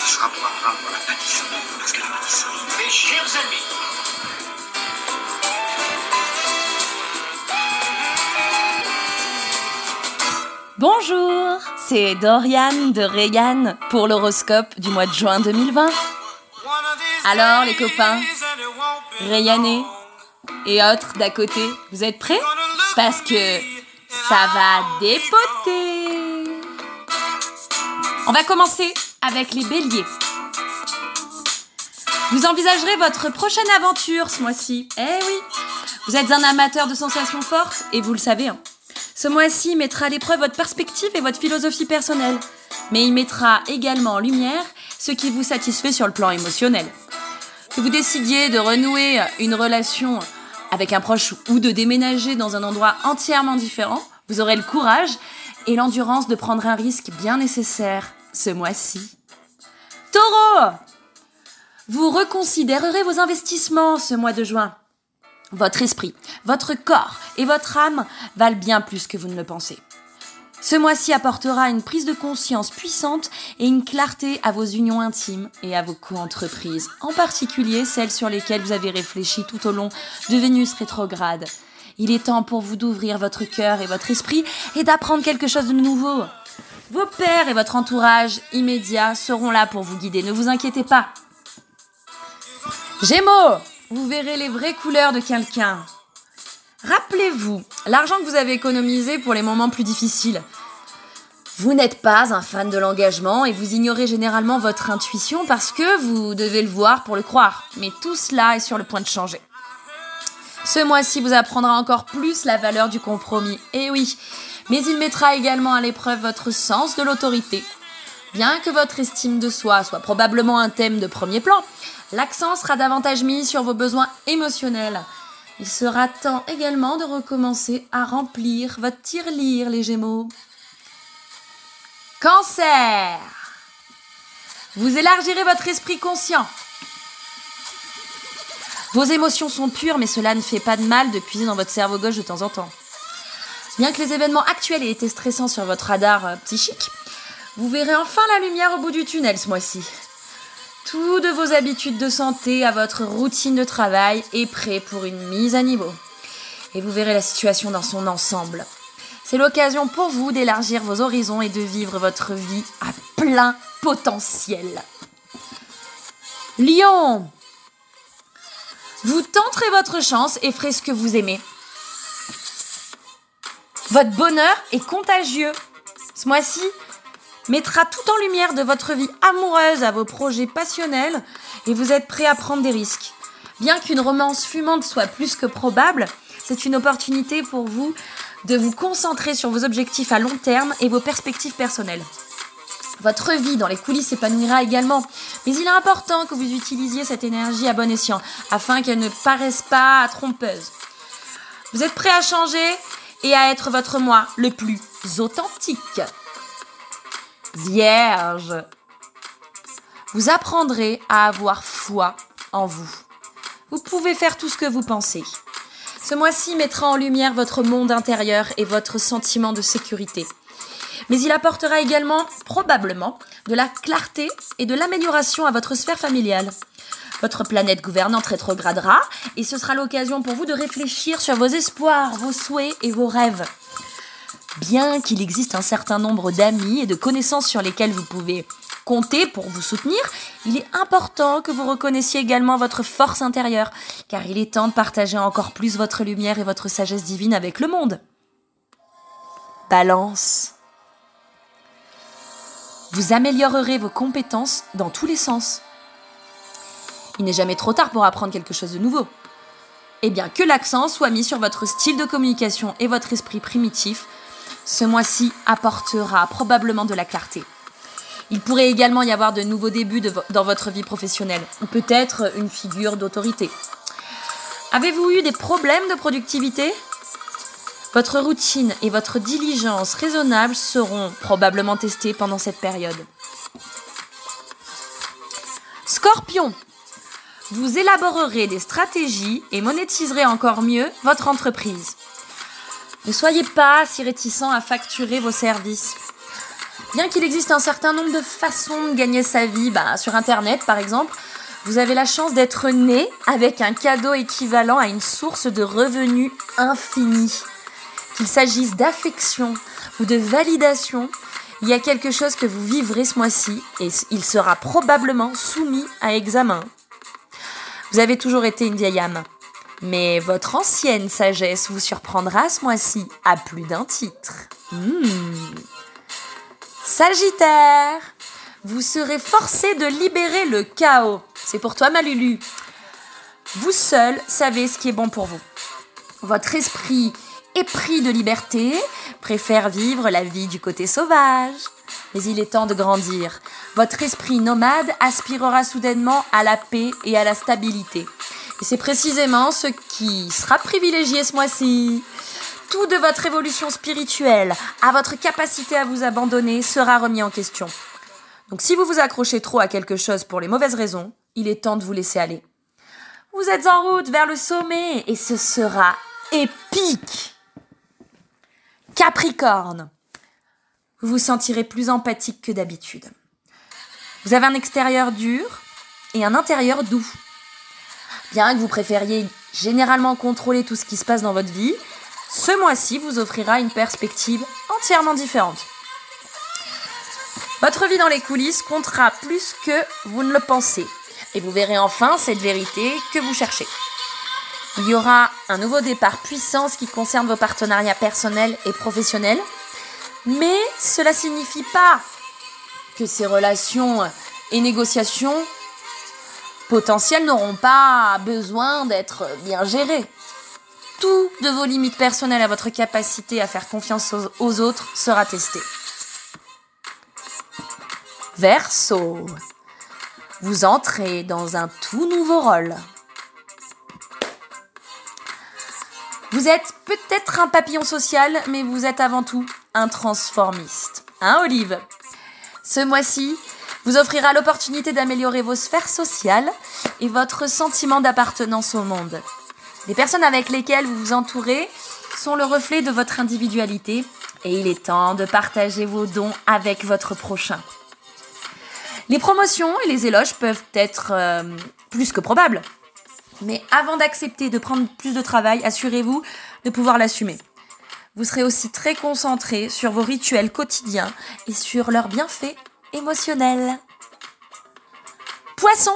Ce sera pour apprendre la pâtisserie, parce que la pâtisserie... Mes chers amis, Bonjour, c'est Dorian de Reagan pour l'horoscope du mois de juin 2020. Alors les copains, Rayanné et autres d'à côté, vous êtes prêts? Parce que ça va dépoter. On va commencer avec les béliers. Vous envisagerez votre prochaine aventure ce mois-ci. Eh oui, vous êtes un amateur de sensations fortes et vous le savez. hein. Ce mois-ci mettra à l'épreuve votre perspective et votre philosophie personnelle, mais il mettra également en lumière ce qui vous satisfait sur le plan émotionnel. Que vous décidiez de renouer une relation avec un proche ou de déménager dans un endroit entièrement différent, vous aurez le courage et l'endurance de prendre un risque bien nécessaire ce mois-ci. Taureau Vous reconsidérerez vos investissements ce mois de juin. Votre esprit, votre corps et votre âme valent bien plus que vous ne le pensez. Ce mois-ci apportera une prise de conscience puissante et une clarté à vos unions intimes et à vos co-entreprises, en particulier celles sur lesquelles vous avez réfléchi tout au long de Vénus rétrograde. Il est temps pour vous d'ouvrir votre cœur et votre esprit et d'apprendre quelque chose de nouveau. Vos pères et votre entourage immédiat seront là pour vous guider, ne vous inquiétez pas. Gémeaux, vous verrez les vraies couleurs de quelqu'un. Rappelez-vous, l'argent que vous avez économisé pour les moments plus difficiles. Vous n'êtes pas un fan de l'engagement et vous ignorez généralement votre intuition parce que vous devez le voir pour le croire. Mais tout cela est sur le point de changer. Ce mois-ci vous apprendra encore plus la valeur du compromis. Et oui, mais il mettra également à l'épreuve votre sens de l'autorité. Bien que votre estime de soi soit probablement un thème de premier plan, l'accent sera davantage mis sur vos besoins émotionnels. Il sera temps également de recommencer à remplir votre tirelire, les Gémeaux. Cancer Vous élargirez votre esprit conscient. Vos émotions sont pures, mais cela ne fait pas de mal de puiser dans votre cerveau gauche de temps en temps. Bien que les événements actuels aient été stressants sur votre radar euh, psychique, vous verrez enfin la lumière au bout du tunnel ce mois-ci. Tout de vos habitudes de santé à votre routine de travail est prêt pour une mise à niveau. Et vous verrez la situation dans son ensemble. C'est l'occasion pour vous d'élargir vos horizons et de vivre votre vie à plein potentiel. Lion Vous tenterez votre chance et ferez ce que vous aimez. Votre bonheur est contagieux. Ce mois-ci mettra tout en lumière de votre vie amoureuse à vos projets passionnels et vous êtes prêt à prendre des risques. Bien qu'une romance fumante soit plus que probable, c'est une opportunité pour vous de vous concentrer sur vos objectifs à long terme et vos perspectives personnelles. Votre vie dans les coulisses s'épanouira également, mais il est important que vous utilisiez cette énergie à bon escient afin qu'elle ne paraisse pas trompeuse. Vous êtes prêt à changer et à être votre moi le plus authentique. Vierge, vous apprendrez à avoir foi en vous. Vous pouvez faire tout ce que vous pensez. Ce mois-ci mettra en lumière votre monde intérieur et votre sentiment de sécurité. Mais il apportera également, probablement, de la clarté et de l'amélioration à votre sphère familiale. Votre planète gouvernante rétrogradera et ce sera l'occasion pour vous de réfléchir sur vos espoirs, vos souhaits et vos rêves. Bien qu'il existe un certain nombre d'amis et de connaissances sur lesquels vous pouvez compter pour vous soutenir, il est important que vous reconnaissiez également votre force intérieure, car il est temps de partager encore plus votre lumière et votre sagesse divine avec le monde. Balance. Vous améliorerez vos compétences dans tous les sens. Il n'est jamais trop tard pour apprendre quelque chose de nouveau. Et bien que l'accent soit mis sur votre style de communication et votre esprit primitif, ce mois-ci apportera probablement de la clarté. Il pourrait également y avoir de nouveaux débuts dans votre vie professionnelle, ou peut-être une figure d'autorité. Avez-vous eu des problèmes de productivité? Votre routine et votre diligence raisonnable seront probablement testées pendant cette période. Scorpion, vous élaborerez des stratégies et monétiserez encore mieux votre entreprise. Ne soyez pas si réticent à facturer vos services. Bien qu'il existe un certain nombre de façons de gagner sa vie, bah, sur Internet par exemple, vous avez la chance d'être né avec un cadeau équivalent à une source de revenus infinie. Qu'il s'agisse d'affection ou de validation, il y a quelque chose que vous vivrez ce mois-ci et il sera probablement soumis à examen. Vous avez toujours été une vieille âme, mais votre ancienne sagesse vous surprendra ce mois-ci à plus d'un titre. Hmm. Sagittaire, vous serez forcé de libérer le chaos. C'est pour toi, ma Lulu. Vous seul savez ce qui est bon pour vous. Votre esprit épris de liberté préfère vivre la vie du côté sauvage. Mais il est temps de grandir. Votre esprit nomade aspirera soudainement à la paix et à la stabilité. Et c'est précisément ce qui sera privilégié ce mois-ci. Tout de votre évolution spirituelle à votre capacité à vous abandonner sera remis en question. Donc si vous vous accrochez trop à quelque chose pour les mauvaises raisons, il est temps de vous laisser aller. Vous êtes en route vers le sommet et ce sera épique. Capricorne, vous vous sentirez plus empathique que d'habitude. Vous avez un extérieur dur et un intérieur doux. Bien que vous préfériez généralement contrôler tout ce qui se passe dans votre vie, ce mois-ci vous offrira une perspective entièrement différente. Votre vie dans les coulisses comptera plus que vous ne le pensez. Et vous verrez enfin cette vérité que vous cherchez. Il y aura un nouveau départ puissant qui concerne vos partenariats personnels et professionnels. Mais cela signifie pas que ces relations et négociations potentielles n'auront pas besoin d'être bien gérées. Tout de vos limites personnelles à votre capacité à faire confiance aux autres sera testé. Verseau, vous entrez dans un tout nouveau rôle. Vous êtes peut-être un papillon social, mais vous êtes avant tout un transformiste. Hein, Olive? Ce mois-ci vous offrira l'opportunité d'améliorer vos sphères sociales et votre sentiment d'appartenance au monde. Les personnes avec lesquelles vous vous entourez sont le reflet de votre individualité et il est temps de partager vos dons avec votre prochain. Les promotions et les éloges peuvent être euh, plus que probables. Mais avant d'accepter de prendre plus de travail, assurez-vous de pouvoir l'assumer. Vous serez aussi très concentré sur vos rituels quotidiens et sur leurs bienfaits émotionnels. Poisson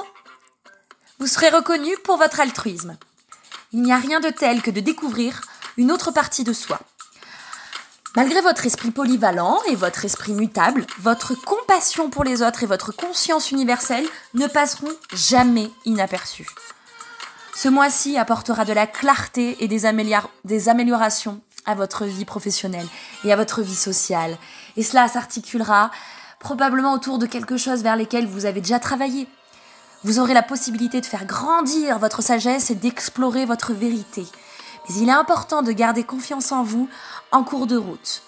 Vous serez reconnu pour votre altruisme. Il n'y a rien de tel que de découvrir une autre partie de soi. Malgré votre esprit polyvalent et votre esprit mutable, votre compassion pour les autres et votre conscience universelle ne passeront jamais inaperçues. Ce mois-ci apportera de la clarté et des, améliorations à votre vie professionnelle et à votre vie sociale. Et cela s'articulera probablement autour de quelque chose vers lequel vous avez déjà travaillé. Vous aurez la possibilité de faire grandir votre sagesse et d'explorer votre vérité. Mais il est important de garder confiance en vous en cours de route.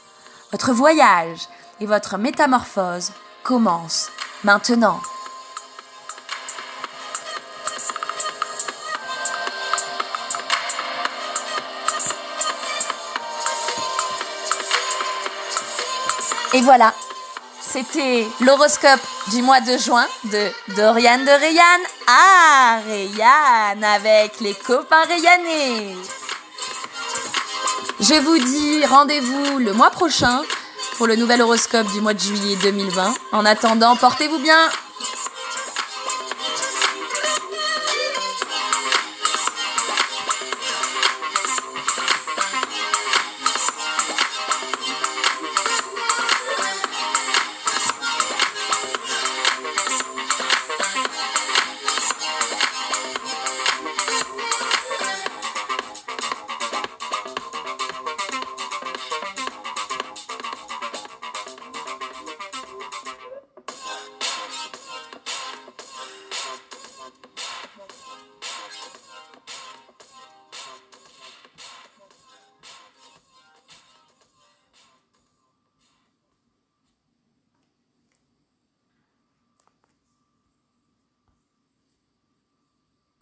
Votre voyage et votre métamorphose commencent maintenant. Et voilà, c'était l'horoscope du mois de juin de Dorian de Rayanne à Rayanne avec les copains Rayanais. Je vous dis rendez-vous le mois prochain pour le nouvel horoscope du mois de juillet 2020. En attendant, portez-vous bien